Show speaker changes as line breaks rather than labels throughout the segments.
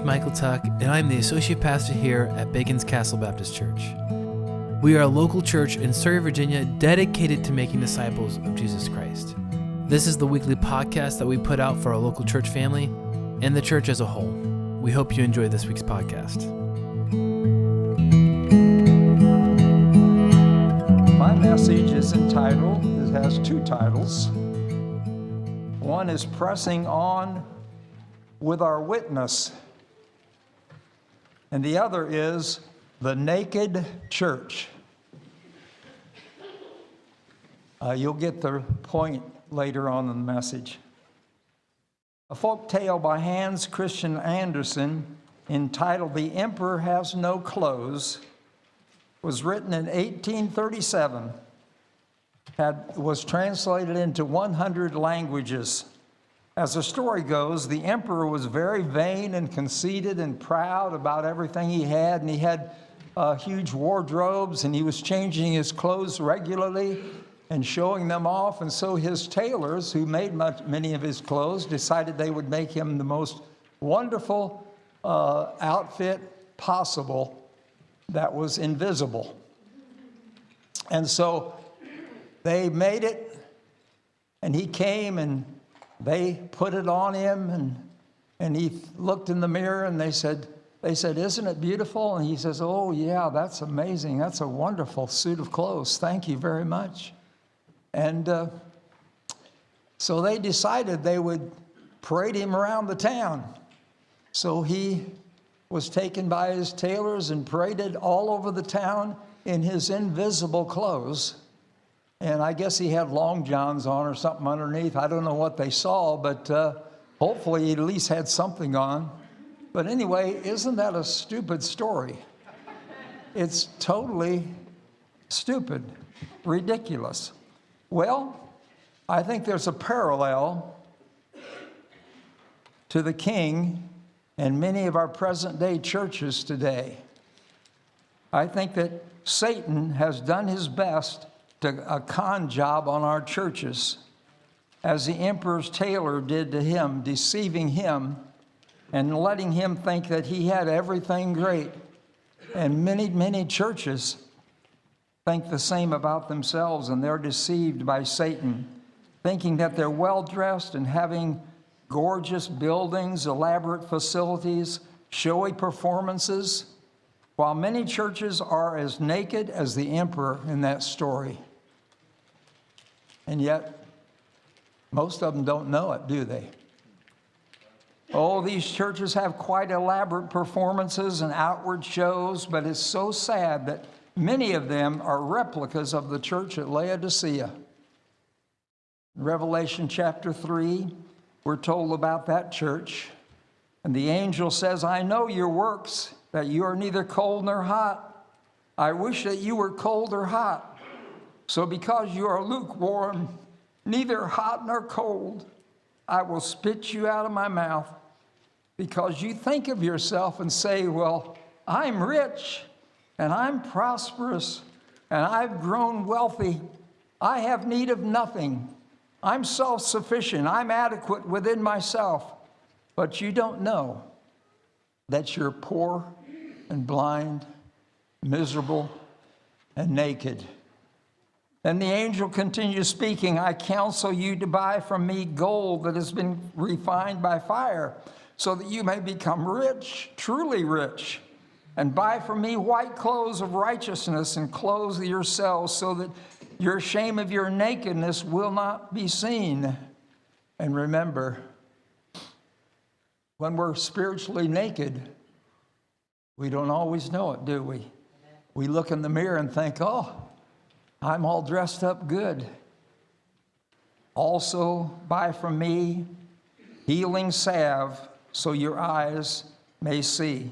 is Michael Tuck, and I'm the associate pastor here at Bacon's Castle Baptist Church. We are a local church in Surry, Virginia, dedicated to making disciples of Jesus Christ. This is the weekly podcast that we put out for our local church family and the church as a whole. We hope you enjoy this week's podcast.
My message is entitled, it has two titles. One is Pressing On with Our Witness, and the other is The Naked Church. Uh, you'll get the point later on in the message. A folk tale by Hans Christian Andersen entitled The Emperor Has No Clothes was written in 1837, had, was translated into 100 languages. As the story goes, the emperor was very vain and conceited and proud about everything he had, and he had uh, huge wardrobes, and he was changing his clothes regularly and showing them off. And so his tailors, who made much, many of his clothes, decided they would make him the most wonderful uh, outfit possible that was invisible. And so they made it, and he came and they put it on him, and, and he looked in the mirror and they said, they said, Isn't it beautiful? And he says, Oh, yeah, that's amazing. That's a wonderful suit of clothes. Thank you very much. And uh, so they decided they would parade him around the town. So he was taken by his tailors and paraded all over the town in his invisible clothes. And I guess he had long johns on or something underneath. I don't know what they saw, but uh, hopefully he at least had something on. But anyway, isn't that a stupid story? It's totally stupid, ridiculous. Well, I think there's a parallel to the king and many of our present day churches today. I think that Satan has done his best to a con job on our churches, as the emperor's tailor did to him, deceiving him and letting him think that he had everything great. And many, many churches think the same about themselves, and they're deceived by Satan, thinking that they're well dressed and having gorgeous buildings, elaborate facilities, showy performances, while many churches are as naked as the emperor in that story. And yet, most of them don't know it, do they? Oh, these churches have quite elaborate performances and outward shows, but it's so sad that many of them are replicas of the church at Laodicea. Revelation chapter 3, we're told about that church. And the angel says, I know your works, that you are neither cold nor hot. I wish that you were cold or hot. So, because you are lukewarm, neither hot nor cold, I will spit you out of my mouth. Because you think of yourself and say, Well, I'm rich and I'm prosperous and I've grown wealthy. I have need of nothing. I'm self sufficient. I'm adequate within myself. But you don't know that you're poor and blind, miserable, and naked. And the angel continues speaking I counsel you to buy from me gold that has been refined by fire, so that you may become rich, truly rich. And buy from me white clothes of righteousness and clothe yourselves, so that your shame of your nakedness will not be seen. And remember, when we're spiritually naked, we don't always know it, do we? We look in the mirror and think, oh, I'm all dressed up good. Also, buy from me healing salve so your eyes may see.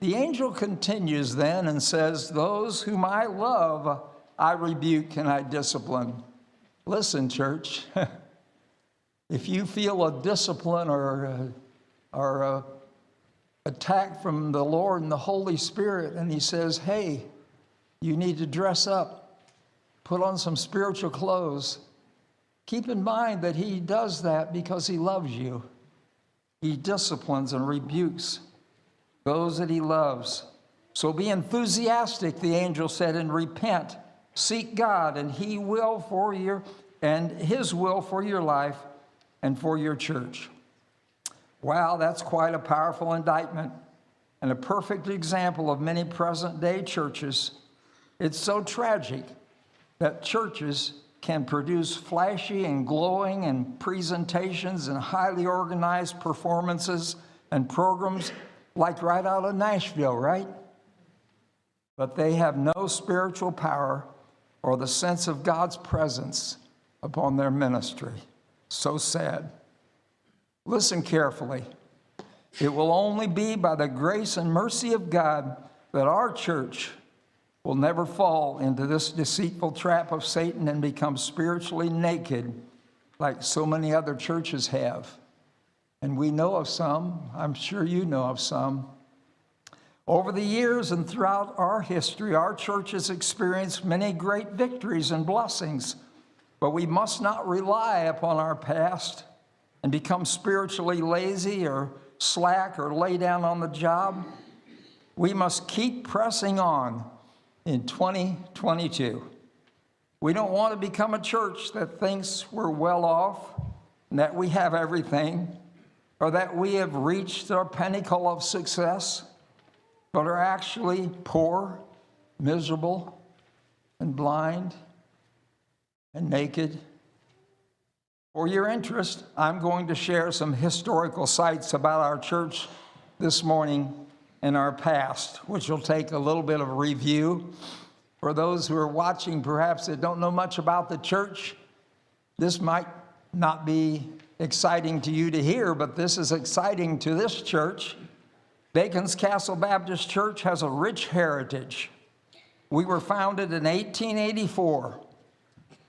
The angel continues then and says, Those whom I love, I rebuke and I discipline. Listen, church, if you feel a discipline or, a, or a attack from the Lord and the Holy Spirit, and He says, Hey, you need to dress up, put on some spiritual clothes. Keep in mind that He does that because He loves you. He disciplines and rebukes those that he loves. So be enthusiastic, the angel said, and repent. Seek God, and he will for your and his will for your life and for your church. Wow, that's quite a powerful indictment and a perfect example of many present day churches. It's so tragic that churches can produce flashy and glowing and presentations and highly organized performances and programs like right out of Nashville, right? But they have no spiritual power or the sense of God's presence upon their ministry. So sad. Listen carefully. It will only be by the grace and mercy of God that our church will never fall into this deceitful trap of Satan and become spiritually naked like so many other churches have. And we know of some, I'm sure you know of some. Over the years and throughout our history, our church has experienced many great victories and blessings, but we must not rely upon our past and become spiritually lazy or slack or lay down on the job. We must keep pressing on in 2022. We don't want to become a church that thinks we're well off and that we have everything or that we have reached our pinnacle of success, but are actually poor, miserable, and blind and naked. For your interest, I'm going to share some historical sites about our church this morning and our past, which will take a little bit of review. For those who are watching, perhaps that don't know much about the church, this might not be exciting to you to hear, but this is exciting to this church. Bacon's Castle Baptist Church has a rich heritage. We were founded in 1884.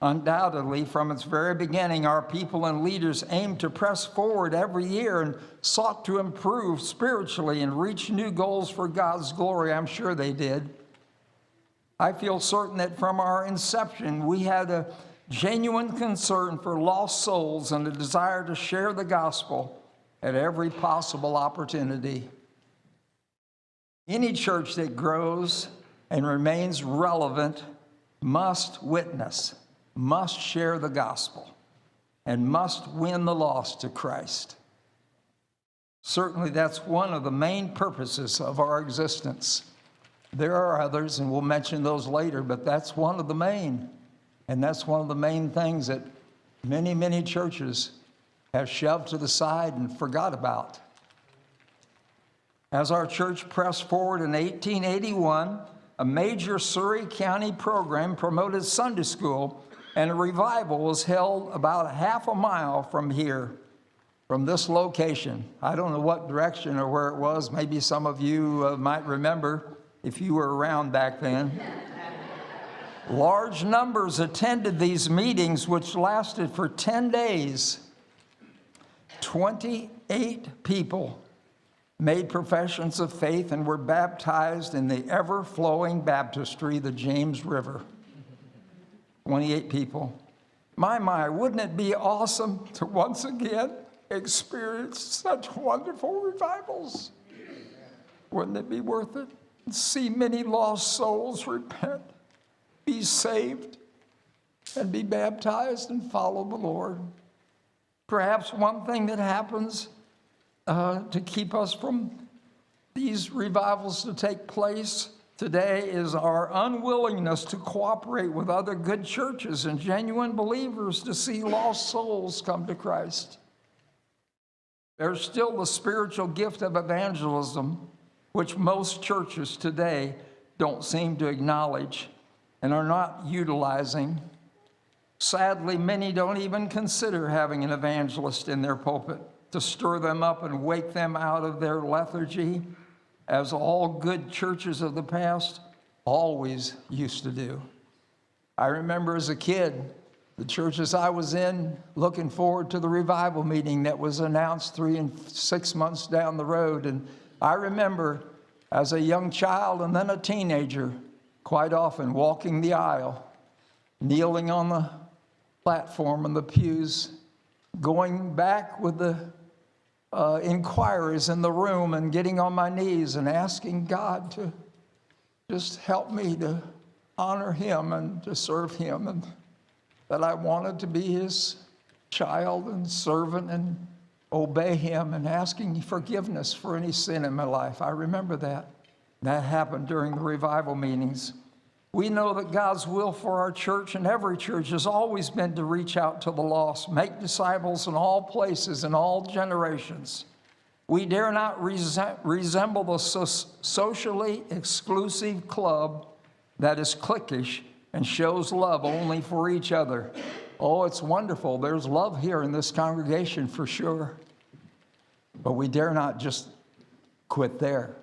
Undoubtedly, from its very beginning, our people and leaders aimed to press forward every year and sought to improve spiritually and reach new goals for God's glory. I'm sure they did. I feel certain that from our inception, we had a genuine concern for lost souls and a desire to share the gospel at every possible opportunity. Any church that grows and remains relevant must witness, must share the gospel, and must win the lost to Christ. Certainly, that's one of the main purposes of our existence. There are others, and we'll mention those later, but that's one of the main. And that's one of the main things that many, many churches have shoved to the side and forgot about. As our church pressed forward in 1881, a major Surry County program promoted Sunday school, and a revival was held about a half a mile from here, from this location. I don't know what direction or where it was. Maybe some of you uh, might remember if you were around back then. Large numbers attended these meetings, which lasted for 10 days. 28 people made professions of faith and were baptized in the ever flowing baptistry, the James River. 28 people. My, my, wouldn't it be awesome to once again experience such wonderful revivals? Wouldn't it be worth it? To see many lost souls repent be saved and be baptized and follow the Lord. Perhaps one thing that happens uh, to keep us from these revivals to take place today is our unwillingness to cooperate with other good churches and genuine believers to see lost souls come to Christ. There's still the spiritual gift of evangelism, which most churches today don't seem to acknowledge and are not utilizing. Sadly, many don't even consider having an evangelist in their pulpit to stir them up and wake them out of their lethargy, as all good churches of the past always used to do. I remember as a kid, the churches I was in looking forward to the revival meeting that was announced three and six months down the road. And I remember as a young child and then a teenager quite often walking the aisle, kneeling on the platform and the pews, going back with the uh, inquiries in the room and getting on my knees and asking God to just help me to honor Him and to serve Him, and that I wanted to be His child and servant and obey Him and asking forgiveness for any sin in my life. I remember that. That happened during the revival meetings. We know that God's will for our church and every church has always been to reach out to the lost, make disciples in all places, in all generations. We dare not resemble the socially exclusive club that is cliquish and shows love only for each other. Oh, it's wonderful. There's love here in this congregation for sure. But we dare not just quit there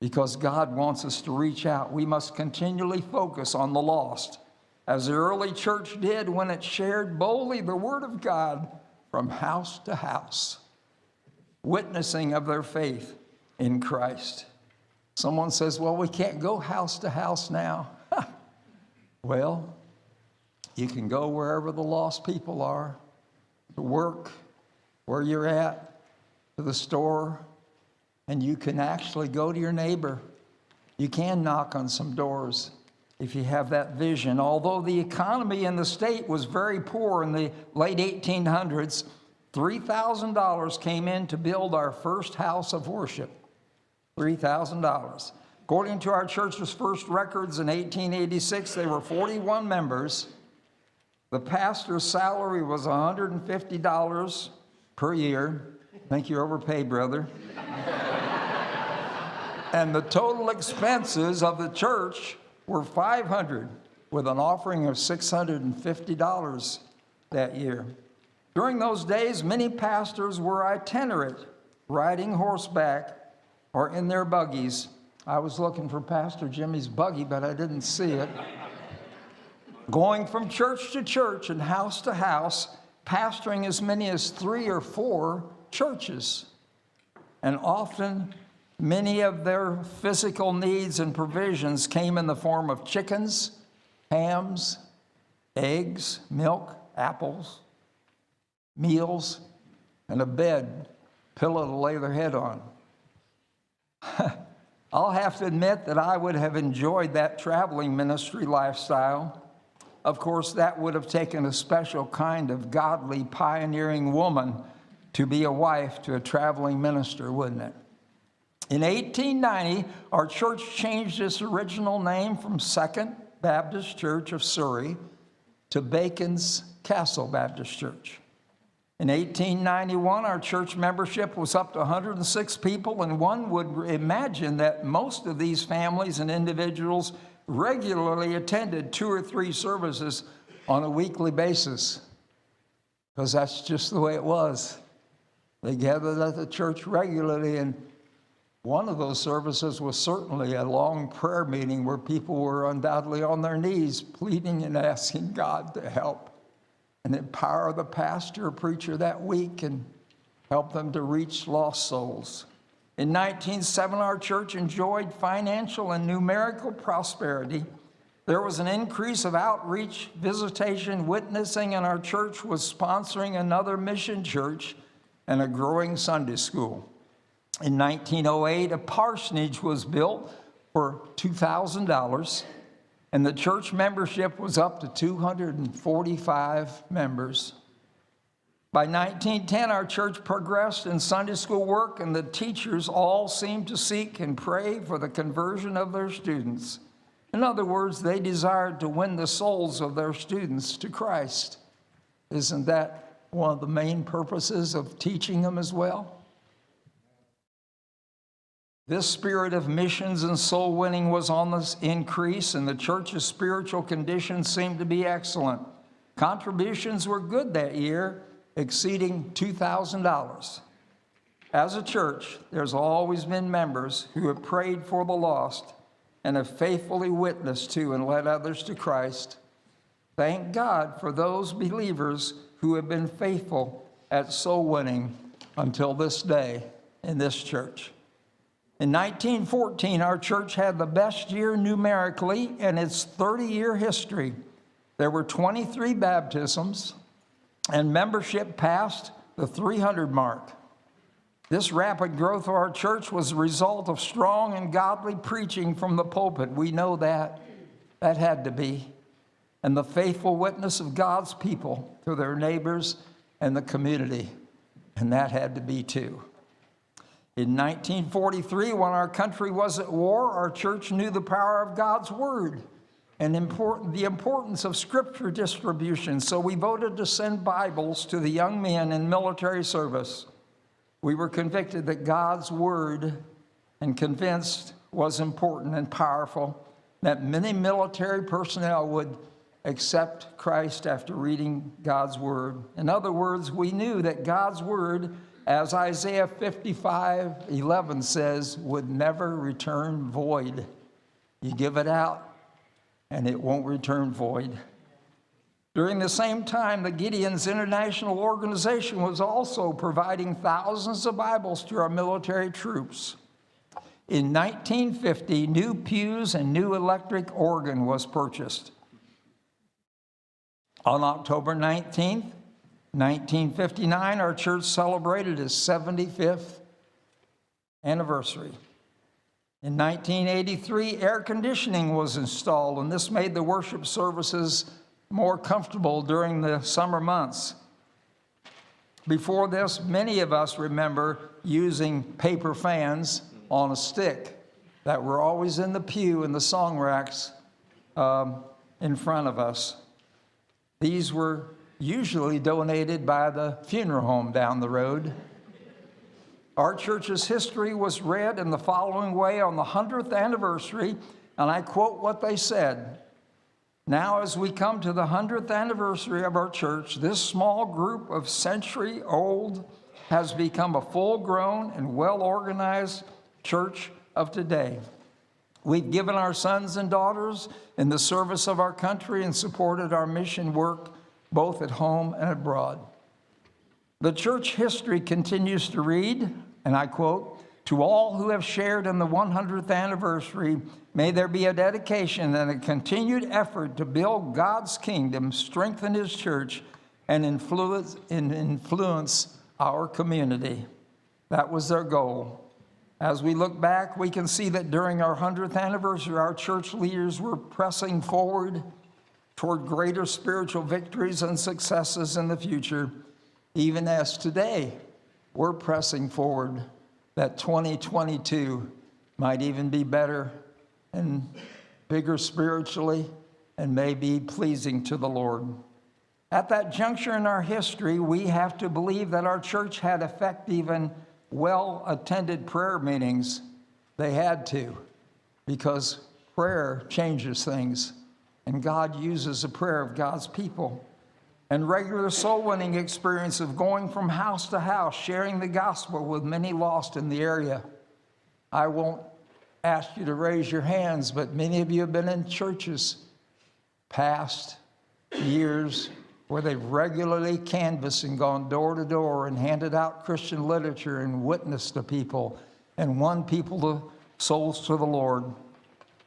because God wants us to reach out. We must continually focus on the lost, as the early church did when it shared boldly the Word of God from house to house, witnessing of their faith in Christ. Someone says, Well, we can't go house to house now. well, you can go wherever the lost people are, to work, where you're at, to the store, and you can actually go to your neighbor. You can knock on some doors if you have that vision. Although the economy in the state was very poor in the late 1800s, $3,000 came in to build our first house of worship. $3,000. According to our church's first records in 1886, there were 41 members. The pastor's salary was $150 per year. Think you're overpaid, brother. And the total expenses of the church were 500 with an offering of $650 that year. During those days, many pastors were itinerant, riding horseback or in their buggies. I was looking for Pastor Jimmy's buggy, but I didn't see it. Going from church to church and house to house, pastoring as many as three or four churches. And often, many of their physical needs and provisions came in the form of chickens, hams, eggs, milk, apples, meals, and a bed, pillow to lay their head on. I'll have to admit that I would have enjoyed that traveling ministry lifestyle. Of course, that would have taken a special kind of godly, pioneering woman to be a wife to a traveling minister, wouldn't it? In 1890, our church changed its original name from Second Baptist Church of Surry to Bacon's Castle Baptist Church. In 1891, our church membership was up to 106 people, and one would imagine that most of these families and individuals regularly attended two or three services on a weekly basis, because that's just the way it was. They gathered at the church regularly, and one of those services was certainly a long prayer meeting where people were undoubtedly on their knees pleading and asking God to help and empower the pastor or preacher that week and help them to reach lost souls. In 1907, our church enjoyed financial and numerical prosperity. There was an increase of outreach, visitation, witnessing, and our church was sponsoring another mission church and a growing Sunday school. In 1908, a parsonage was built for $2,000 and the church membership was up to 245 members. By 1910, our church progressed in Sunday school work, and the teachers all seemed to seek and pray for the conversion of their students. In other words, they desired to win the souls of their students to Christ. Isn't that one of the main purposes of teaching them as well? This spirit of missions and soul winning was on the increase, and the church's spiritual condition seemed to be excellent. Contributions were good that year, exceeding $2,000. As a church, there's always been members who have prayed for the lost and have faithfully witnessed to and led others to Christ. Thank God for those believers who have been faithful at soul winning until this day in this church. In 1914, our church had the best year numerically in its 30 year history. There were 23 baptisms, and membership passed the 300 mark. This rapid growth of our church was a result of strong and godly preaching from the pulpit. We know that. That had to be. And the faithful witness of God's people to their neighbors and the community. And that had to be too. In 1943, when our country was at war, our church knew the power of God's Word and the importance of Scripture distribution, so we voted to send Bibles to the young men in military service. We were convicted that God's Word and convinced was important and powerful, that many military personnel would accept Christ after reading God's Word. In other words, we knew that God's Word as Isaiah 55 11 says, would never return void. You give it out, and it won't return void. During the same time, the Gideons International Organization was also providing thousands of Bibles to our military troops. In 1950, new pews and new electric organ was purchased. On October 19th, 1959, our church celebrated its 75th anniversary. In 1983, air conditioning was installed, and this made the worship services more comfortable during the summer months. Before this, many of us remember using paper fans on a stick that were always in the pew in the song racks um, in front of us. These were usually donated by the funeral home down the road. Our church's history was read in the following way on the 100th anniversary, and I quote what they said. Now, as we come to the 100th anniversary of our church, this small group of century old has become a full grown and well organized church of today. We've given our sons and daughters in the service of our country and supported our mission work both at home and abroad. The church history continues to read, and I quote, to all who have shared in the 100th anniversary, may there be a dedication and a continued effort to build God's kingdom, strengthen His church, and influence, and influence our community. That was their goal. As we look back, we can see that during our 100th anniversary, our church leaders were pressing forward toward greater spiritual victories and successes in the future, even as today we're pressing forward that 2022 might even be better and bigger spiritually and may be pleasing to the Lord. At that juncture in our history, we have to believe that our church had effective and well attended prayer meetings. They had to, because prayer changes things and God uses the prayer of God's people. And regular soul winning experience of going from house to house, sharing the gospel with many lost in the area. I won't ask you to raise your hands, but many of you have been in churches past years where they've regularly canvassed and gone door to door and handed out Christian literature and witnessed to people and won people to souls to the Lord.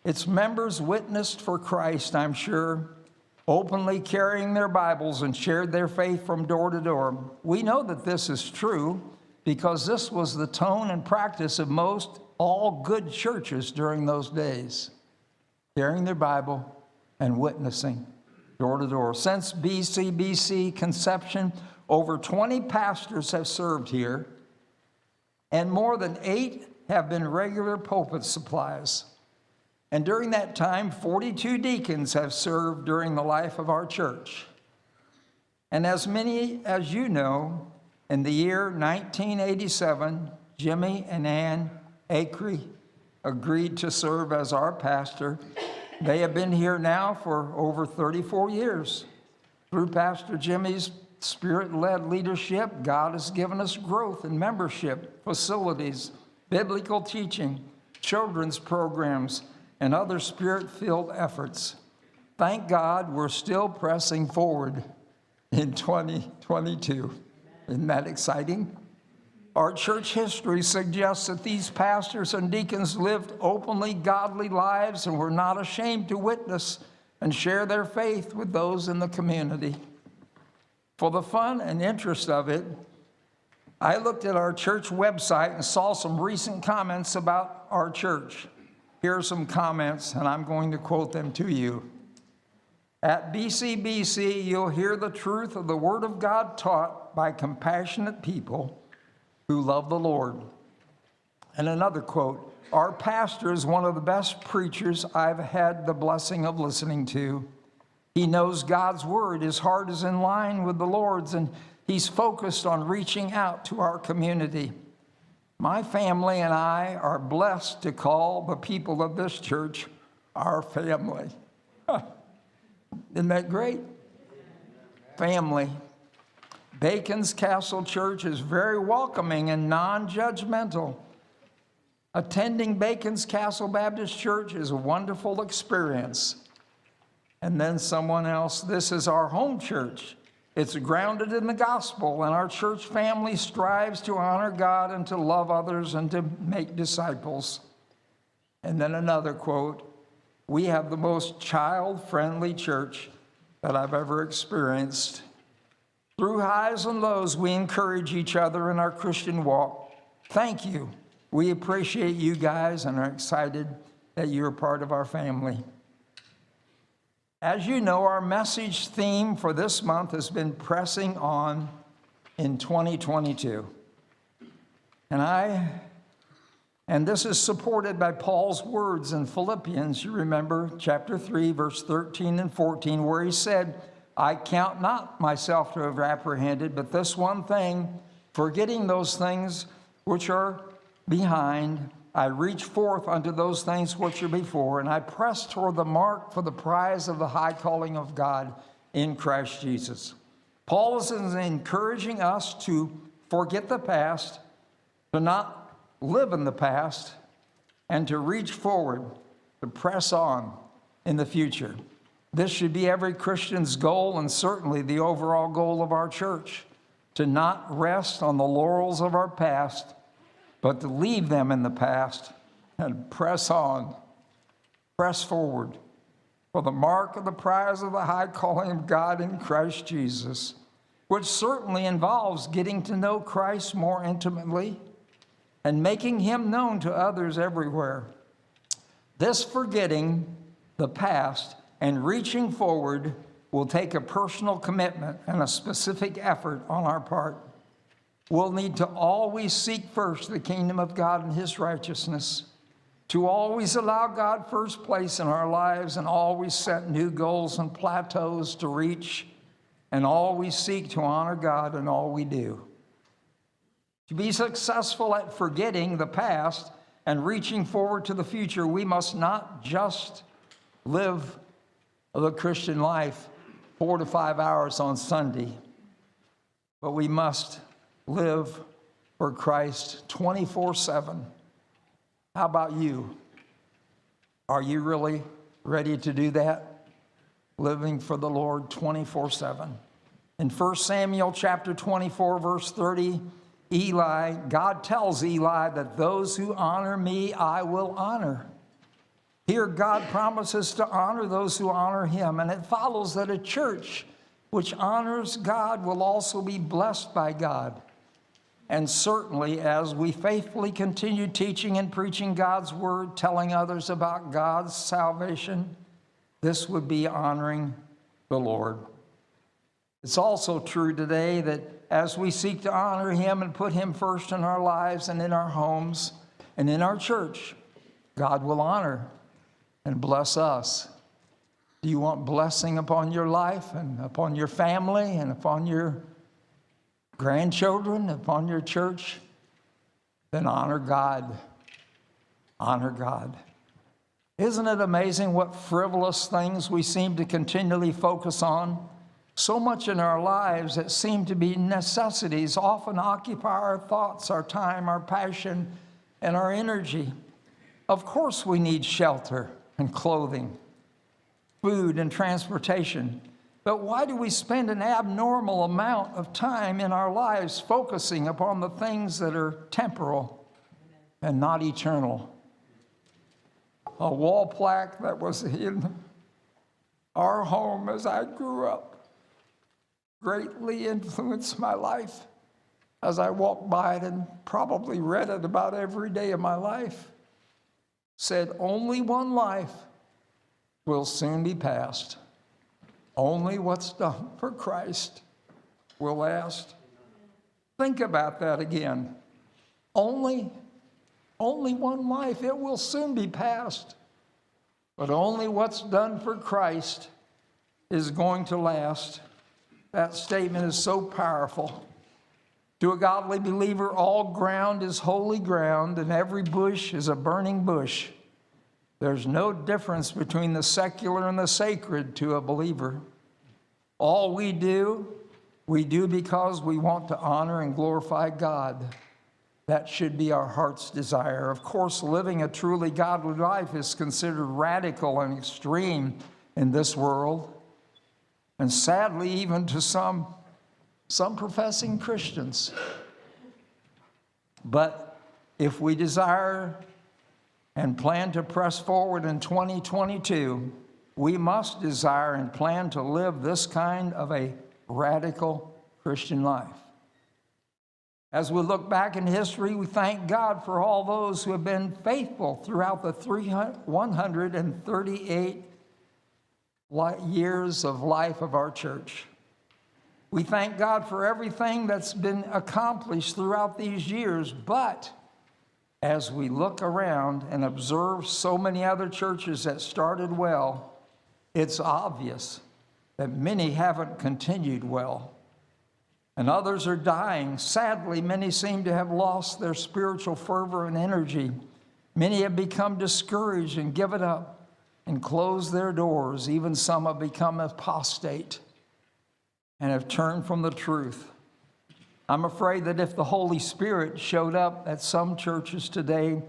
Its members witnessed for Christ, I'm sure, openly carrying their Bibles and shared their faith from door to door. We know that this is true because this was the tone and practice of most all good churches during those days, carrying their Bible and witnessing door to door. Since BCBC conception, over 20 pastors have served here, and more than eight have been regular pulpit supplies. And during that time, 42 deacons have served during the life of our church. And as many as you know, in the year 1987, Jimmy and Ann Acree agreed to serve as our pastor. They have been here now for over 34 years. Through Pastor Jimmy's spirit led leadership, God has given us growth in membership, facilities, biblical teaching, children's programs, and other spirit filled efforts. Thank God we're still pressing forward in 2022. Isn't that exciting? Our church history suggests that these pastors and deacons lived openly godly lives and were not ashamed to witness and share their faith with those in the community. For the fun and interest of it, I looked at our church website and saw some recent comments about our church. Here are some comments, and I'm going to quote them to you. At BCBC, you'll hear the truth of the Word of God taught by compassionate people who love the Lord. And another quote Our pastor is one of the best preachers I've had the blessing of listening to. He knows God's Word. His heart is in line with the Lord's, and he's focused on reaching out to our community. My family and I are blessed to call the people of this church our family. Isn't that great? Family. Bacon's Castle Church is very welcoming and non judgmental. Attending Bacon's Castle Baptist Church is a wonderful experience. And then someone else, this is our home church. It's grounded in the gospel, and our church family strives to honor God and to love others and to make disciples. And then another quote We have the most child friendly church that I've ever experienced. Through highs and lows, we encourage each other in our Christian walk. Thank you. We appreciate you guys and are excited that you're part of our family. As you know, our message theme for this month has been pressing on in 2022. And I and this is supported by Paul's words in Philippians, you remember chapter 3 verse 13 and 14 where he said, "I count not myself to have apprehended, but this one thing, forgetting those things which are behind I reach forth unto those things which are before, and I press toward the mark for the prize of the high calling of God in Christ Jesus. Paul is encouraging us to forget the past, to not live in the past, and to reach forward, to press on in the future. This should be every Christian's goal and certainly the overall goal of our church to not rest on the laurels of our past but to leave them in the past and press on, press forward for the mark of the prize of the high calling of God in Christ Jesus, which certainly involves getting to know Christ more intimately and making him known to others everywhere. This forgetting the past and reaching forward will take a personal commitment and a specific effort on our part. We'll need to always seek first the kingdom of God and his righteousness, to always allow God first place in our lives and always set new goals and plateaus to reach, and always seek to honor God in all we do. To be successful at forgetting the past and reaching forward to the future, we must not just live the Christian life four to five hours on Sunday, but we must live for Christ 24 7. How about you? Are you really ready to do that? Living for the Lord 24 7. In 1 Samuel chapter 24, verse 30, Eli, God tells Eli that those who honor me, I will honor. Here, God promises to honor those who honor him, and it follows that a church which honors God will also be blessed by God. And certainly, as we faithfully continue teaching and preaching God's word, telling others about God's salvation, this would be honoring the Lord. It's also true today that as we seek to honor Him and put Him first in our lives and in our homes and in our church, God will honor and bless us. Do you want blessing upon your life and upon your family and upon your grandchildren, upon your church, then honor God. Honor God. Isn't it amazing what frivolous things we seem to continually focus on? So much in our lives that seem to be necessities often occupy our thoughts, our time, our passion, and our energy. Of course, we need shelter and clothing, food and transportation. But why do we spend an abnormal amount of time in our lives focusing upon the things that are temporal and not eternal? A wall plaque that was in our home as I grew up greatly influenced my life. as I walked by it and probably read it about every day of my life, said, Only one life will soon be passed. Only what's done for Christ will last. Think about that again. Only, only one life. It will soon be passed. But only what's done for Christ is going to last. That statement is so powerful. To a godly believer, all ground is holy ground, and every bush is a burning bush. There's no difference between the secular and the sacred to a believer. All we do, we do because we want to honor and glorify God. That should be our heart's desire. Of course, living a truly godly life is considered radical and extreme in this world. And sadly, even to some some professing Christians. But if we desire and plan to press forward in 2022, we must desire and plan to live this kind of a radical Christian life. As we look back in history, we thank God for all those who have been faithful throughout the 138 years of life of our church. We thank God for everything that's been accomplished throughout these years, but as we look around and observe so many other churches that started well, it's obvious that many haven't continued well. And others are dying. Sadly, many seem to have lost their spiritual fervor and energy. Many have become discouraged and given up and closed their doors. Even some have become apostate and have turned from the truth. I'm afraid that if the Holy Spirit showed up at some churches today,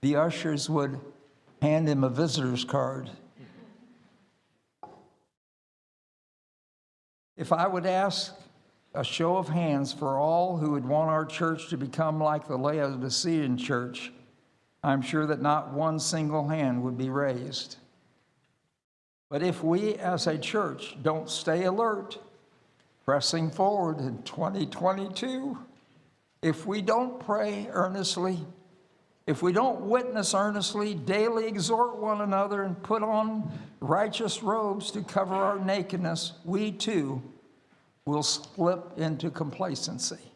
the ushers would hand him a visitor's card. If I would ask a show of hands for all who would want our church to become like the Laodicean church, I'm sure that not one single hand would be raised. But if we as a church don't stay alert, pressing forward in 2022, if we don't pray earnestly, if we don't witness earnestly, daily exhort one another, and put on righteous robes to cover our nakedness, we too will slip into complacency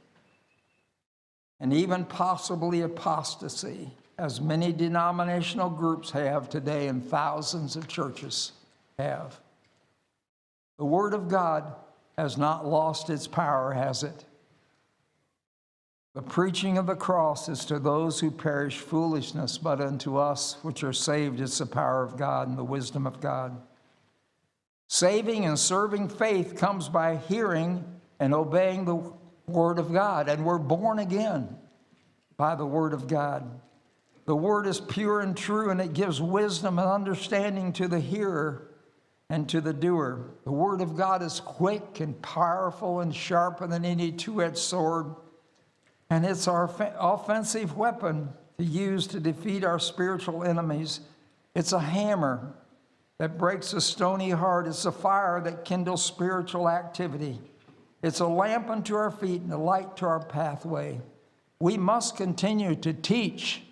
and even possibly apostasy, as many denominational groups have today and thousands of churches have. The Word of God has not lost its power, has it? The preaching of the cross is to those who perish foolishness, but unto us which are saved is the power of God and the wisdom of God. Saving and serving faith comes by hearing and obeying the Word of God, and we're born again by the Word of God. The Word is pure and true, and it gives wisdom and understanding to the hearer and to the doer. The word of God is quick and powerful and sharper than any two edged sword, and it's our offensive weapon to use to defeat our spiritual enemies. It's a hammer that breaks a stony heart, it's a fire that kindles spiritual activity. It's a lamp unto our feet and a light to our pathway. We must continue to teach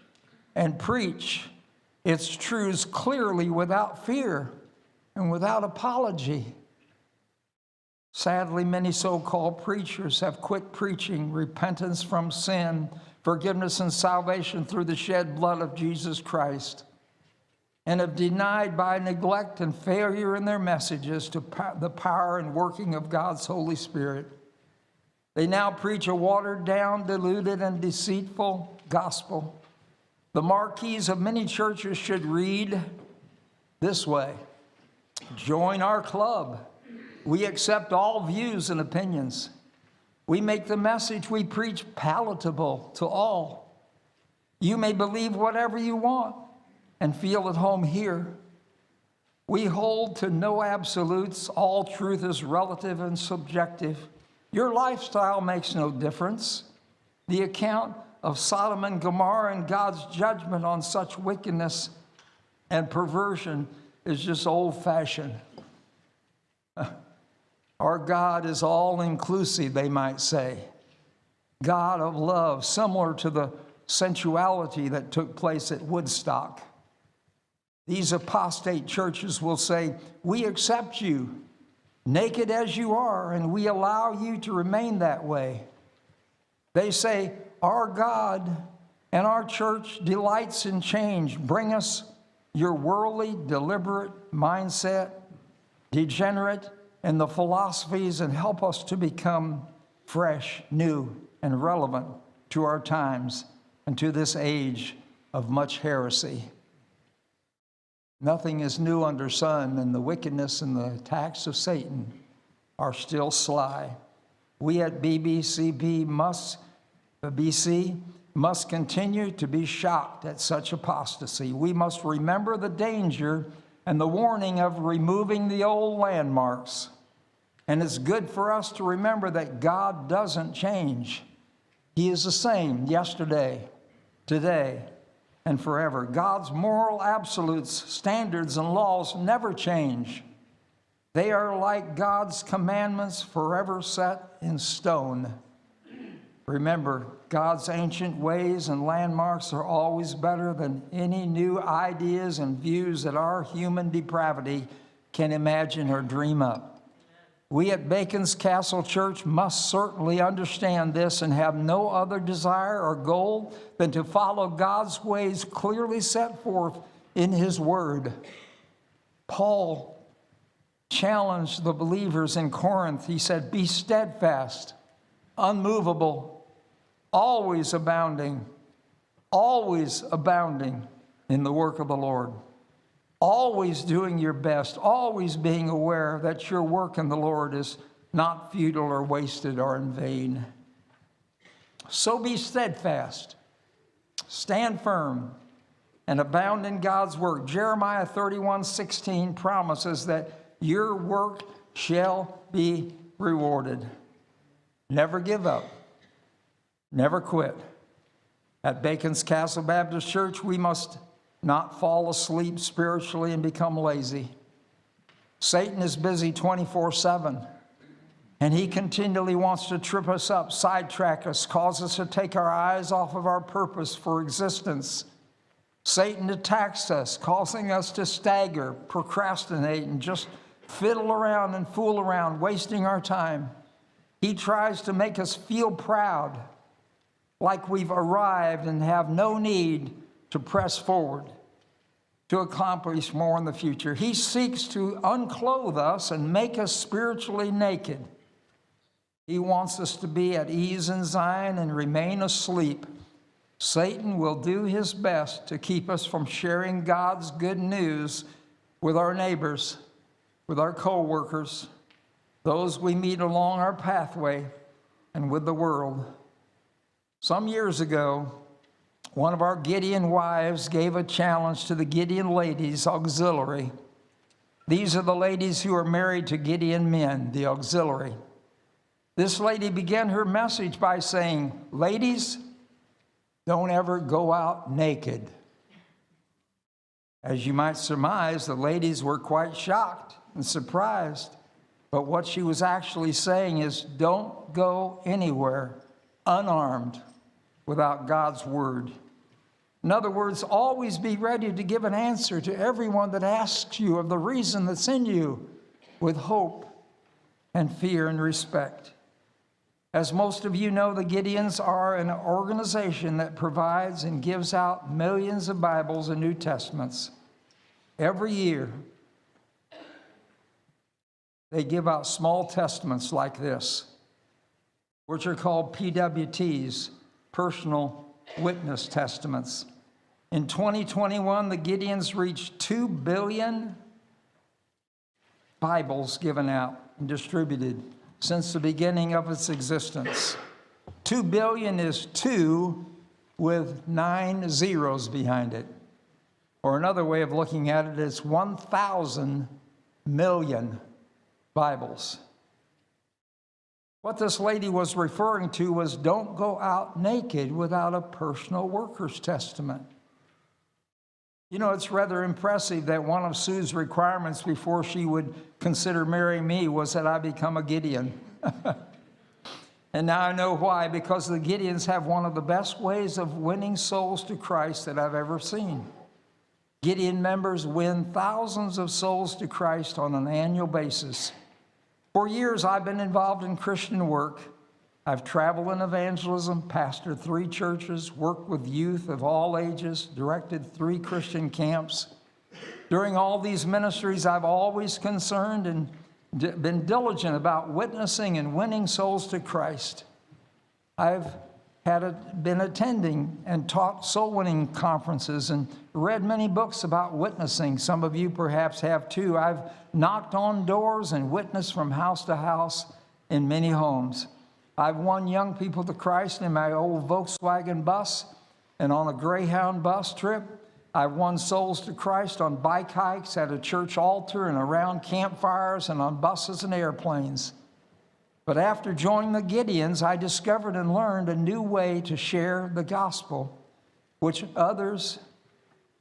and preach its truths clearly without fear and without apology. Sadly, many so called preachers have quit preaching repentance from sin, forgiveness, and salvation through the shed blood of Jesus Christ, and have denied by neglect and failure in their messages to the power and working of God's Holy Spirit. They now preach a watered down, diluted, and deceitful gospel. The marquees of many churches should read this way Join our club. We accept all views and opinions. We make the message we preach palatable to all. You may believe whatever you want and feel at home here. We hold to no absolutes. All truth is relative and subjective. Your lifestyle makes no difference. The account of Sodom and Gomorrah and God's judgment on such wickedness and perversion is just old fashioned. Our God is all inclusive, they might say. God of love, similar to the sensuality that took place at Woodstock. These apostate churches will say, We accept you naked as you are, and we allow you to remain that way. They say, Our God and our church delights in change. Bring us your worldly, deliberate mindset, degenerate, and the philosophies, and help us to become fresh, new, and relevant to our times and to this age of much heresy. Nothing is new under sun, and the wickedness and the attacks of Satan are still sly. We at BBCB must, BC, must continue to be shocked at such apostasy. We must remember the danger and the warning of removing the old landmarks. And it's good for us to remember that God doesn't change. He is the same yesterday, today, and forever. God's moral absolutes, standards, and laws never change. They are like God's commandments forever set in stone. Remember, God's ancient ways and landmarks are always better than any new ideas and views that our human depravity can imagine or dream up. We at Bacon's Castle Church must certainly understand this and have no other desire or goal than to follow God's ways clearly set forth in His Word. Paul challenged the believers in Corinth. He said, Be steadfast, unmovable, always abounding, always abounding in the work of the Lord always doing your best, always being aware that your work in the Lord is not futile or wasted or in vain. So be steadfast, stand firm, and abound in God's work. Jeremiah 31 16 promises that your work shall be rewarded. Never give up, never quit. At Bacon's Castle Baptist Church, we must not fall asleep spiritually and become lazy. Satan is busy 24 7, and he continually wants to trip us up, sidetrack us, cause us to take our eyes off of our purpose for existence. Satan attacks us, causing us to stagger, procrastinate, and just fiddle around and fool around, wasting our time. He tries to make us feel proud, like we've arrived and have no need to press forward to accomplish more in the future. He seeks to unclothe us and make us spiritually naked. He wants us to be at ease in Zion and remain asleep. Satan will do his best to keep us from sharing God's good news with our neighbors, with our co-workers, those we meet along our pathway, and with the world. Some years ago, one of our Gideon wives gave a challenge to the Gideon ladies auxiliary. These are the ladies who are married to Gideon men, the auxiliary. This lady began her message by saying, Ladies, don't ever go out naked. As you might surmise, the ladies were quite shocked and surprised. But what she was actually saying is, don't go anywhere unarmed without God's word. In other words, always be ready to give an answer to everyone that asks you of the reason that's in you with hope and fear and respect. As most of you know, the Gideons are an organization that provides and gives out millions of Bibles and New Testaments. Every year, they give out small testaments like this, which are called PWTs, personal witness testaments. In 2021, the Gideons reached 2 billion Bibles given out and distributed since the beginning of its existence. 2 billion is two with nine zeros behind it. Or another way of looking at it is 1,000 million Bibles. What this lady was referring to was don't go out naked without a personal worker's testament. You know, it's rather impressive that one of Sue's requirements before she would consider marrying me was that I become a Gideon. And now I know why, because the Gideons have one of the best ways of winning souls to Christ that I've ever seen. Gideon members win thousands of souls to Christ on an annual basis. For years, I've been involved in Christian work. I've traveled in evangelism, pastored three churches, worked with youth of all ages, directed three Christian camps. During all these ministries, I've always concerned and been diligent about witnessing and winning souls to Christ. I've had been attending and taught soul winning conferences and read many books about witnessing. Some of you perhaps have too. I've knocked on doors and witnessed from house to house in many homes. I've won young people to Christ in my old Volkswagen bus and on a Greyhound bus trip. I've won souls to Christ on bike hikes, at a church altar, and around campfires, and on buses and airplanes. But after joining the Gideons, I discovered and learned a new way to share the gospel, which others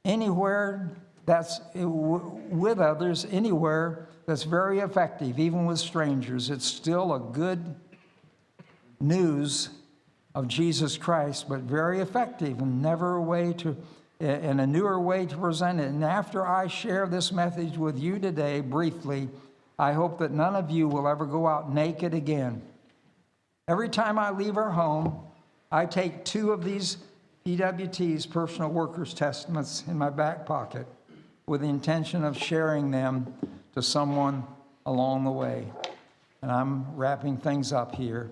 anywhere that's with others anywhere that's very effective, even with strangers. It's still a good news of Jesus Christ, but very effective and never a way to and a newer way to present it. And after I share this message with you today, briefly, I hope that none of you will ever go out naked again. Every time I leave our home, I take two of these PWT's personal workers' testaments in my back pocket with the intention of sharing them to someone along the way. And I'm wrapping things up here.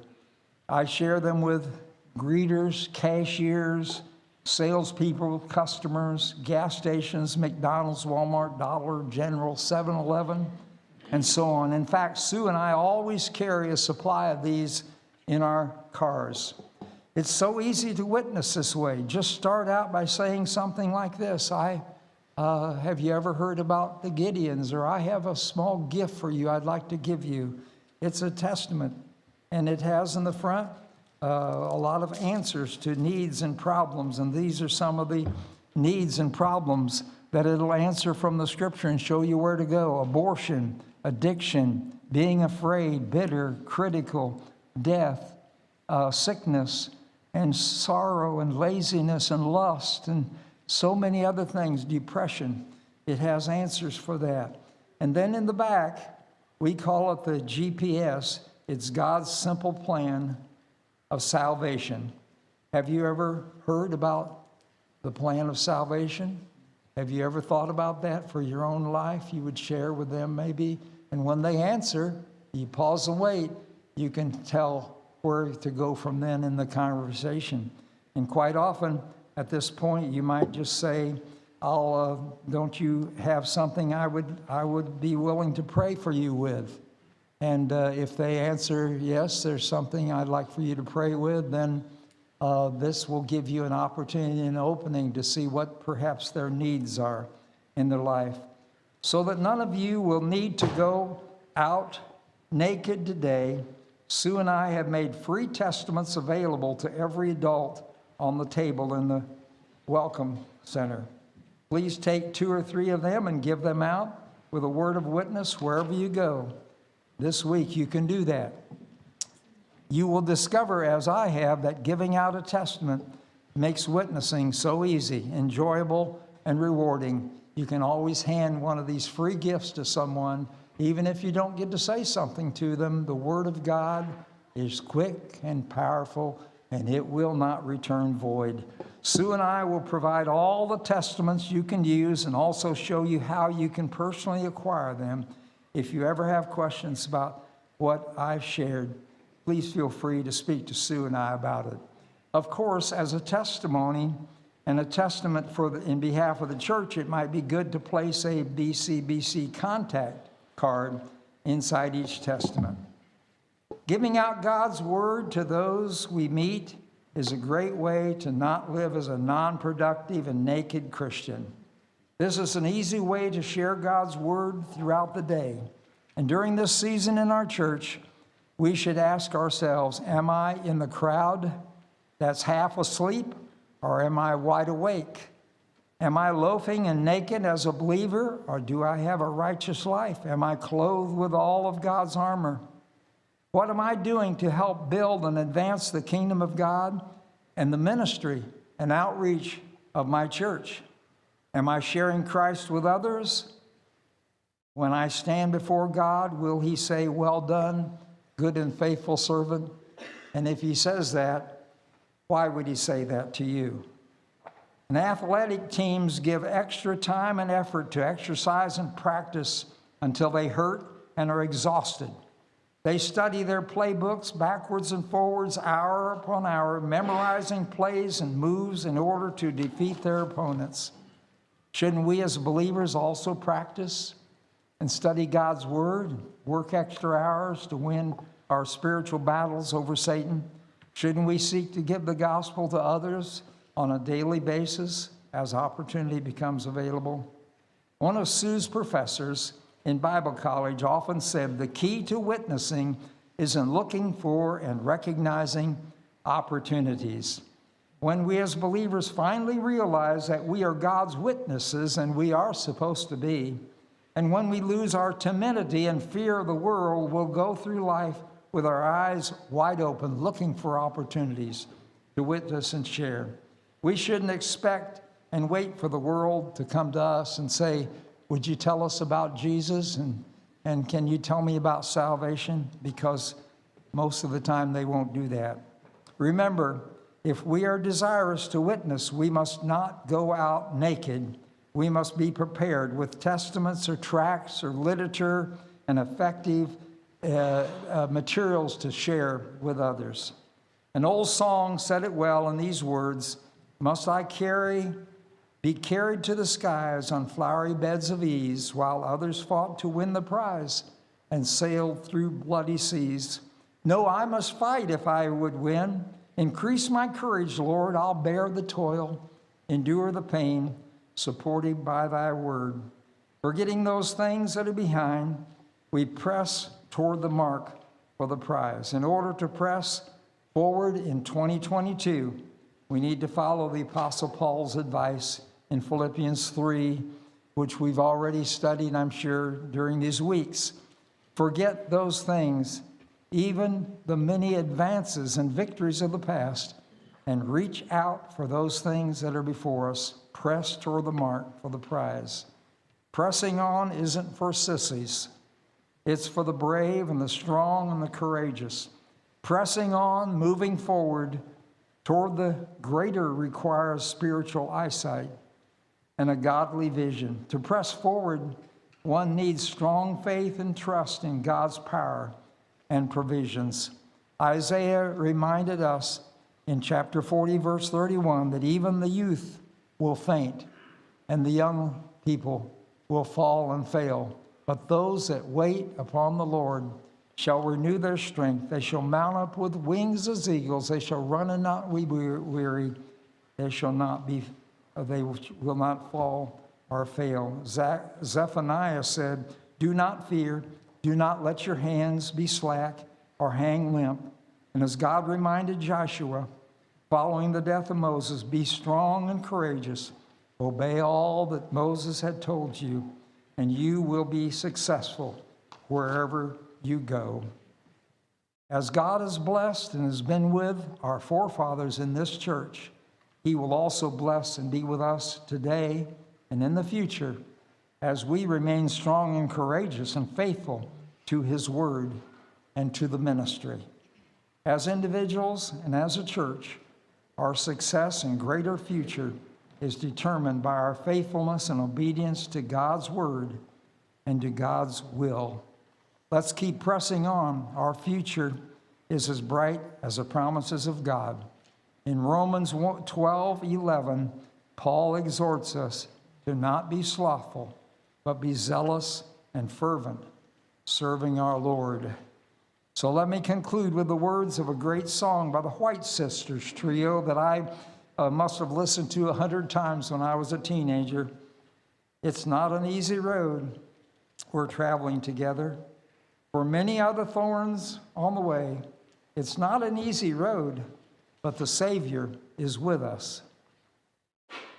I share them with greeters, cashiers, salespeople, customers, gas stations, McDonald's, Walmart, Dollar General, 7 Eleven, and so on. In fact, Sue and I always carry a supply of these in our cars. It's so easy to witness this way. Just start out by saying something like this I uh, have you ever heard about the Gideons? Or I have a small gift for you I'd like to give you. It's a testament, and it has in the front uh, a lot of answers to needs and problems, and these are some of the needs and problems that it'll answer from the scripture and show you where to go abortion, addiction, being afraid, bitter, critical, death, uh, sickness, and sorrow, and laziness, and lust, and so many other things, depression. It has answers for that. And then in the back, we call it the GPS. It's God's simple plan of salvation. Have you ever heard about the plan of salvation? Have you ever thought about that for your own life? You would share with them maybe. And when they answer, you pause and wait. You can tell where to go from then in the conversation. And quite often at this point, you might just say, I'll, uh, don't you have something I would, I would be willing to pray for you with? And uh, if they answer, yes, there's something I'd like for you to pray with, then uh, this will give you an opportunity and opening to see what perhaps their needs are in their life. So that none of you will need to go out naked today. Sue and I have made free testaments available to every adult on the table in the Welcome Center. Please take two or three of them and give them out with a word of witness wherever you go. This week, you can do that. You will discover, as I have, that giving out a testament makes witnessing so easy, enjoyable, and rewarding. You can always hand one of these free gifts to someone, even if you don't get to say something to them. The Word of God is quick and powerful, and it will not return void. Sue and I will provide all the testaments you can use and also show you how you can personally acquire them if you ever have questions about what I've shared, please feel free to speak to Sue and I about it. Of course, as a testimony and a testament for the, in behalf of the church, it might be good to place a BCBC contact card inside each testament. Giving out God's word to those we meet is a great way to not live as a non productive and naked Christian. This is an easy way to share God's word throughout the day. And during this season in our church, we should ask ourselves Am I in the crowd that's half asleep, or am I wide awake? Am I loafing and naked as a believer, or do I have a righteous life? Am I clothed with all of God's armor? What am I doing to help build and advance the kingdom of God and the ministry and outreach of my church? Am I sharing Christ with others? When I stand before God, will He say, Well done, good and faithful servant? And if He says that, why would He say that to you? And athletic teams give extra time and effort to exercise and practice until they hurt and are exhausted. They study their playbooks backwards and forwards, hour upon hour, memorizing plays and moves in order to defeat their opponents. Shouldn't we as believers also practice and study God's Word, work extra hours to win our spiritual battles over Satan? Shouldn't we seek to give the gospel to others on a daily basis as opportunity becomes available? One of Sue's professors in Bible college often said the key to witnessing is in looking for and recognizing opportunities. When we as believers finally realize that we are God's witnesses and we are supposed to be, and when we lose our timidity and fear of the world, we'll go through life with our eyes wide open, looking for opportunities to witness and share. We shouldn't expect and wait for the world to come to us and say, Would you tell us about Jesus? And, and can you tell me about salvation? Because most of the time they won't do that. Remember, if we are desirous to witness, we must not go out naked. We must be prepared with testaments or tracts or literature and effective uh, uh, materials to share with others. An old song said it well in these words Must I carry, be carried to the skies on flowery beds of ease, while others fought to win the prize and sailed through bloody seas? No, I must fight if I would win. Increase my courage, Lord. I'll bear the toil, endure the pain, supported by thy word. Forgetting those things that are behind, we press toward the mark for the prize. In order to press forward in 2022, we need to follow the Apostle Paul's advice in Philippians 3, which we've already studied, I'm sure, during these weeks. Forget those things even the many advances and victories of the past, and reach out for those things that are before us. Press toward the mark for the prize. Pressing on isn't for sissies, it's for the brave and the strong and the courageous. Pressing on, moving forward toward the greater requires spiritual eyesight and a godly vision. To press forward, one needs strong faith and trust in God's power and provisions. Isaiah reminded us in chapter 40, verse 31, that even the youth will faint and the young people will fall and fail. But those that wait upon the Lord shall renew their strength. They shall mount up with wings as eagles. They shall run and not be weary. They shall not be, they will not fall or fail. Zephaniah said, Do not fear. Do not let your hands be slack or hang limp. And as God reminded Joshua, following the death of Moses, be strong and courageous. Obey all that Moses had told you, and you will be successful wherever you go. As God has blessed and has been with our forefathers in this church, He will also bless and be with us today and in the future as we remain strong and courageous and faithful to His word and to the ministry. As individuals and as a church, our success and greater future is determined by our faithfulness and obedience to God's word and to God's will. Let's keep pressing on. Our future is as bright as the promises of God. In Romans 12 11, Paul exhorts us to not be slothful but be zealous and fervent, serving our Lord. So let me conclude with the words of a great song by the White Sisters trio that I uh, must have listened to a hundred times when I was a teenager. It's not an easy road we're traveling together. For many other thorns on the way, it's not an easy road, but the Savior is with us.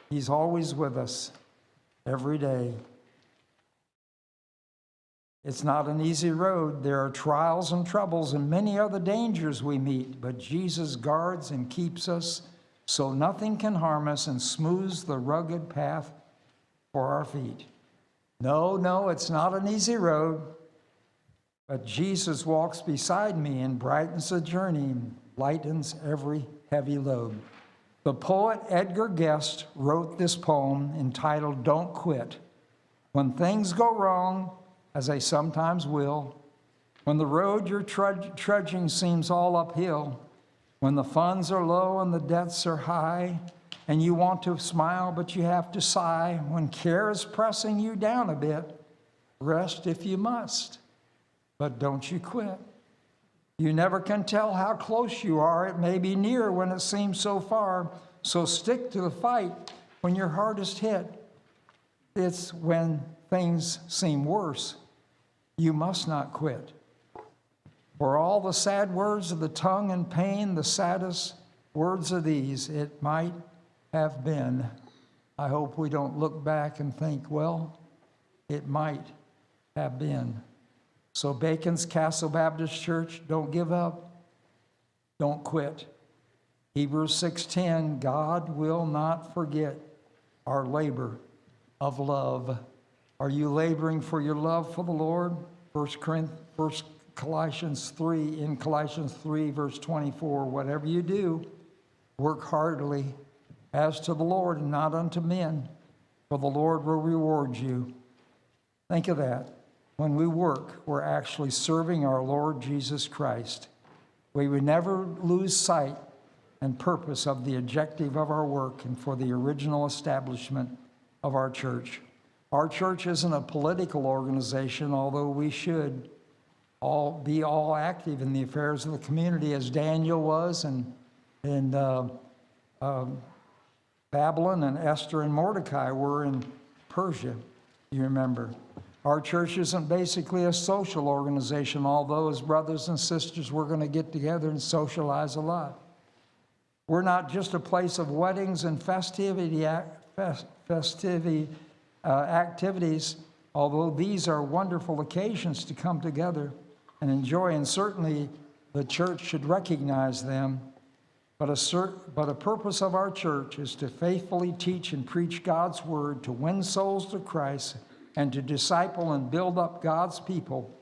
He's always with us every day. It's not an easy road. There are trials and troubles and many other dangers we meet, but Jesus guards and keeps us so nothing can harm us and smooths the rugged path for our feet. No, no, it's not an easy road, but Jesus walks beside me and brightens the journey and lightens every heavy load. The poet Edgar Guest wrote this poem entitled Don't Quit. When things go wrong, as they sometimes will, when the road you're trudg- trudging seems all uphill, when the funds are low and the debts are high, and you want to smile but you have to sigh, when care is pressing you down a bit, rest if you must, but don't you quit. You never can tell how close you are. It may be near when it seems so far. So stick to the fight when you're hardest hit. It's when things seem worse. You must not quit. For all the sad words of the tongue and pain, the saddest words of these it might have been. I hope we don't look back and think, well, it might have been. So, Bacon's Castle Baptist Church, don't give up, don't quit. Hebrews 6:10, God will not forget our labor of love. Are you laboring for your love for the Lord? 1 Corinthians, 1 Colossians 3, in Colossians 3, verse 24, whatever you do, work heartily as to the Lord and not unto men, for the Lord will reward you. Think of that. When we work, we're actually serving our Lord Jesus Christ. We would never lose sight and purpose of the objective of our work and for the original establishment of our church. Our church isn't a political organization, although we should all be all active in the affairs of the community, as Daniel was, and and uh, um, Babylon and Esther and Mordecai were in Persia. You remember. Our church isn't basically a social organization, although as brothers and sisters, we're going to get together and socialize a lot. We're not just a place of weddings and festivity, festivity uh, activities, although these are wonderful occasions to come together and enjoy, and certainly the church should recognize them. But a, cert, but a purpose of our church is to faithfully teach and preach God's word, to win souls to Christ, and to disciple and build up God's people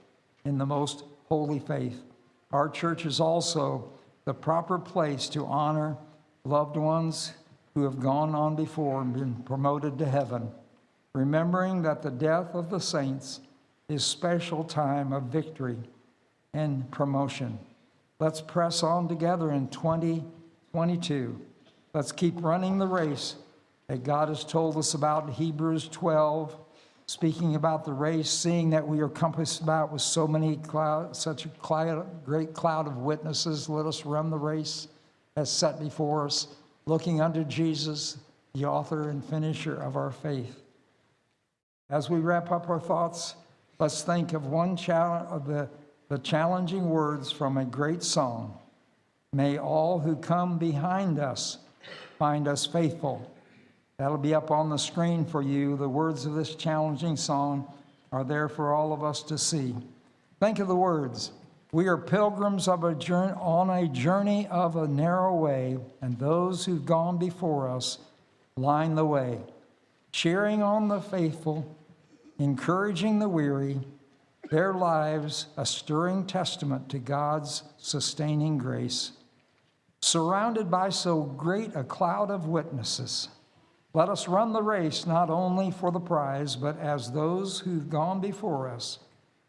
in the most holy faith. Our church is also the proper place to honor loved ones who have gone on before and been promoted to heaven, remembering that the death of the saints is special time of victory and promotion. Let's press on together in 2022. Let's keep running the race that God has told us about in Hebrews 12, speaking about the race, seeing that we are compassed about with so many cloud, such a cloud, great cloud of witnesses. Let us run the race as set before us, looking unto Jesus, the author and finisher of our faith. As we wrap up our thoughts, let's think of one challenge of the, the challenging words from a great song. May all who come behind us find us faithful That'll be up on the screen for you. The words of this challenging song are there for all of us to see. Think of the words. We are pilgrims of a journey, on a journey of a narrow way, and those who've gone before us line the way, cheering on the faithful, encouraging the weary, their lives a stirring testament to God's sustaining grace. Surrounded by so great a cloud of witnesses, let us run the race not only for the prize, but as those who've gone before us.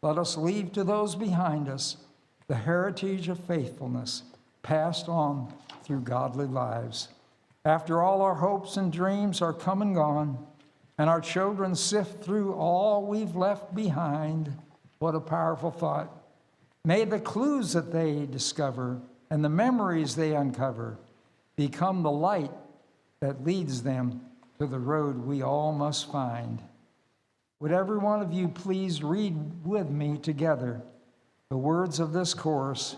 Let us leave to those behind us the heritage of faithfulness passed on through godly lives. After all our hopes and dreams are come and gone, and our children sift through all we've left behind, what a powerful thought. May the clues that they discover and the memories they uncover become the light that leads them to the road we all must find. Would every one of you please read with me together the words of this chorus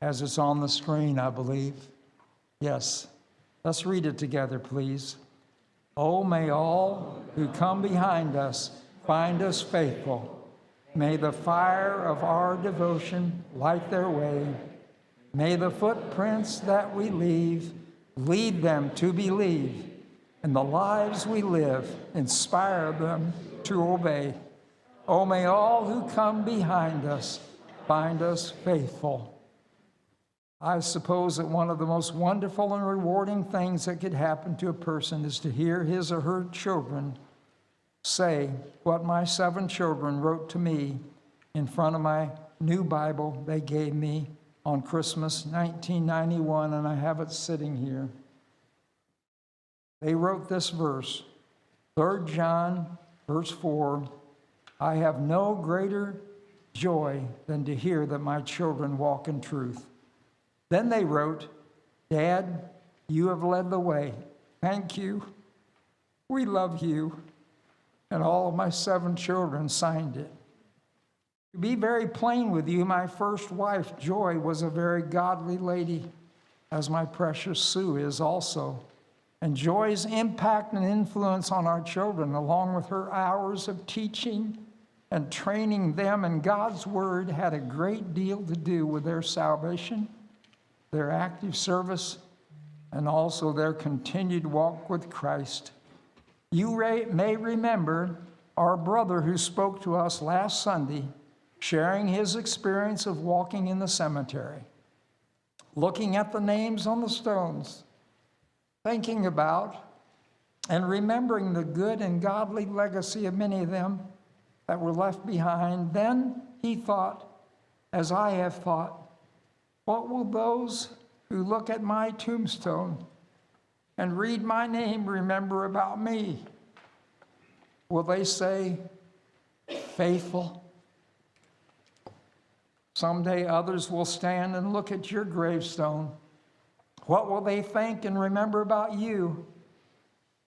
as it's on the screen, I believe? Yes. Let's read it together, please. Oh, may all who come behind us find us faithful. May the fire of our devotion light their way. May the footprints that we leave lead them to believe, and the lives we live inspire them to obey. Oh, may all who come behind us find us faithful. I suppose that one of the most wonderful and rewarding things that could happen to a person is to hear his or her children say what my seven children wrote to me in front of my new Bible they gave me on Christmas 1991, and I have it sitting here. They wrote this verse, 3 John, verse 4 I have no greater joy than to hear that my children walk in truth. Then they wrote, Dad, you have led the way. Thank you. We love you. And all of my seven children signed it. To be very plain with you, my first wife, Joy, was a very godly lady, as my precious Sue is also. And Joy's impact and influence on our children, along with her hours of teaching and training them in God's Word, had a great deal to do with their salvation their active service, and also their continued walk with Christ. You may remember our brother who spoke to us last Sunday, sharing his experience of walking in the cemetery, looking at the names on the stones, thinking about and remembering the good and godly legacy of many of them that were left behind. Then he thought, as I have thought, what will those who look at my tombstone and read my name remember about me? Will they say, faithful? Someday others will stand and look at your gravestone. What will they think and remember about you?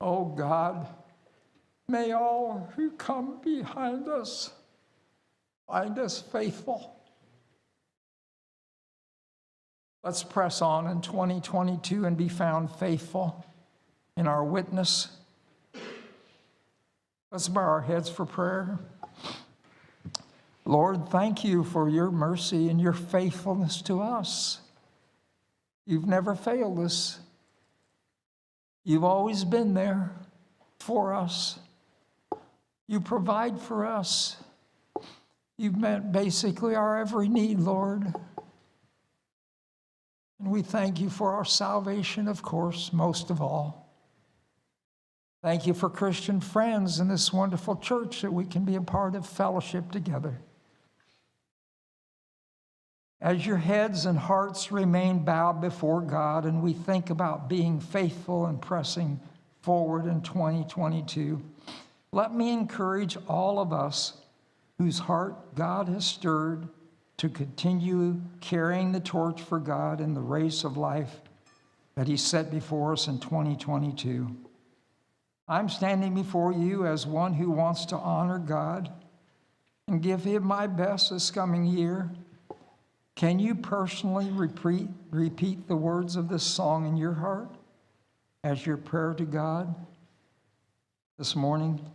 Oh God, may all who come behind us find us faithful. Let's press on in 2022 and be found faithful in our witness. Let's bow our heads for prayer. Lord, thank you for your mercy and your faithfulness to us. You've never failed us. You've always been there for us. You provide for us. You've met basically our every need, Lord. And we thank you for our salvation, of course, most of all. Thank you for Christian friends in this wonderful church that we can be a part of fellowship together. As your heads and hearts remain bowed before God and we think about being faithful and pressing forward in 2022, let me encourage all of us whose heart God has stirred to continue carrying the torch for God in the race of life that He set before us in 2022. I'm standing before you as one who wants to honor God and give Him my best this coming year. Can you personally repeat, repeat the words of this song in your heart as your prayer to God this morning?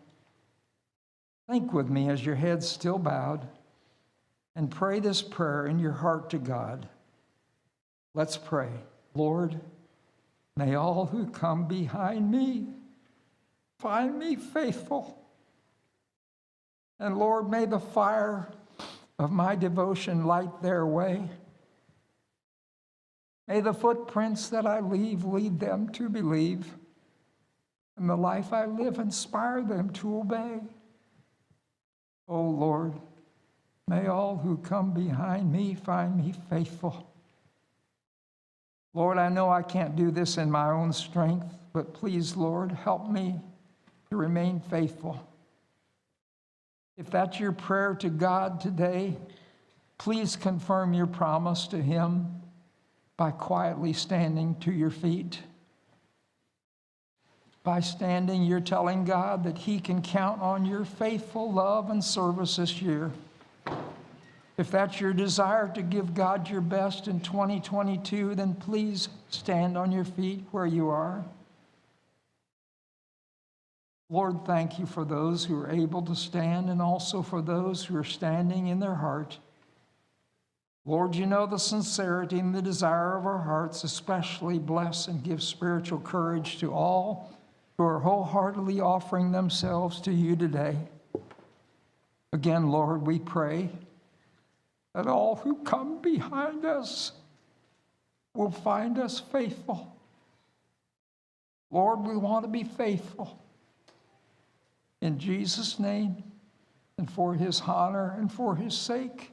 Think with me as your head's still bowed and pray this prayer in your heart to God. Let's pray. Lord, may all who come behind me find me faithful. And Lord, may the fire of my devotion light their way. May the footprints that I leave lead them to believe, and the life I live inspire them to obey. Oh Lord, May all who come behind me find me faithful. Lord, I know I can't do this in my own strength, but please, Lord, help me to remain faithful. If that's your prayer to God today, please confirm your promise to Him by quietly standing to your feet. By standing, you're telling God that He can count on your faithful love and service this year. If that's your desire to give God your best in 2022, then please stand on your feet where you are. Lord, thank you for those who are able to stand and also for those who are standing in their heart. Lord, you know the sincerity and the desire of our hearts, especially bless and give spiritual courage to all who are wholeheartedly offering themselves to you today. Again, Lord, we pray that all who come behind us will find us faithful. Lord, we want to be faithful. In Jesus' name, and for his honor and for his sake.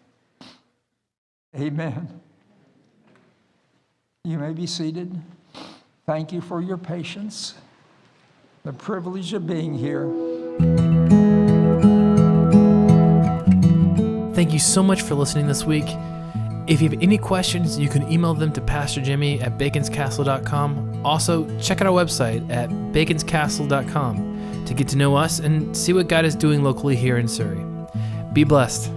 Amen. You may be seated. Thank you for your patience, the privilege of being here.
Thank you so much for listening this week. If you have any questions, you can email them to Pastor Jimmy at baconscastle.com. Also, check out our website at baconscastle.com to get to know us and see what God is doing locally here in Surry. Be blessed.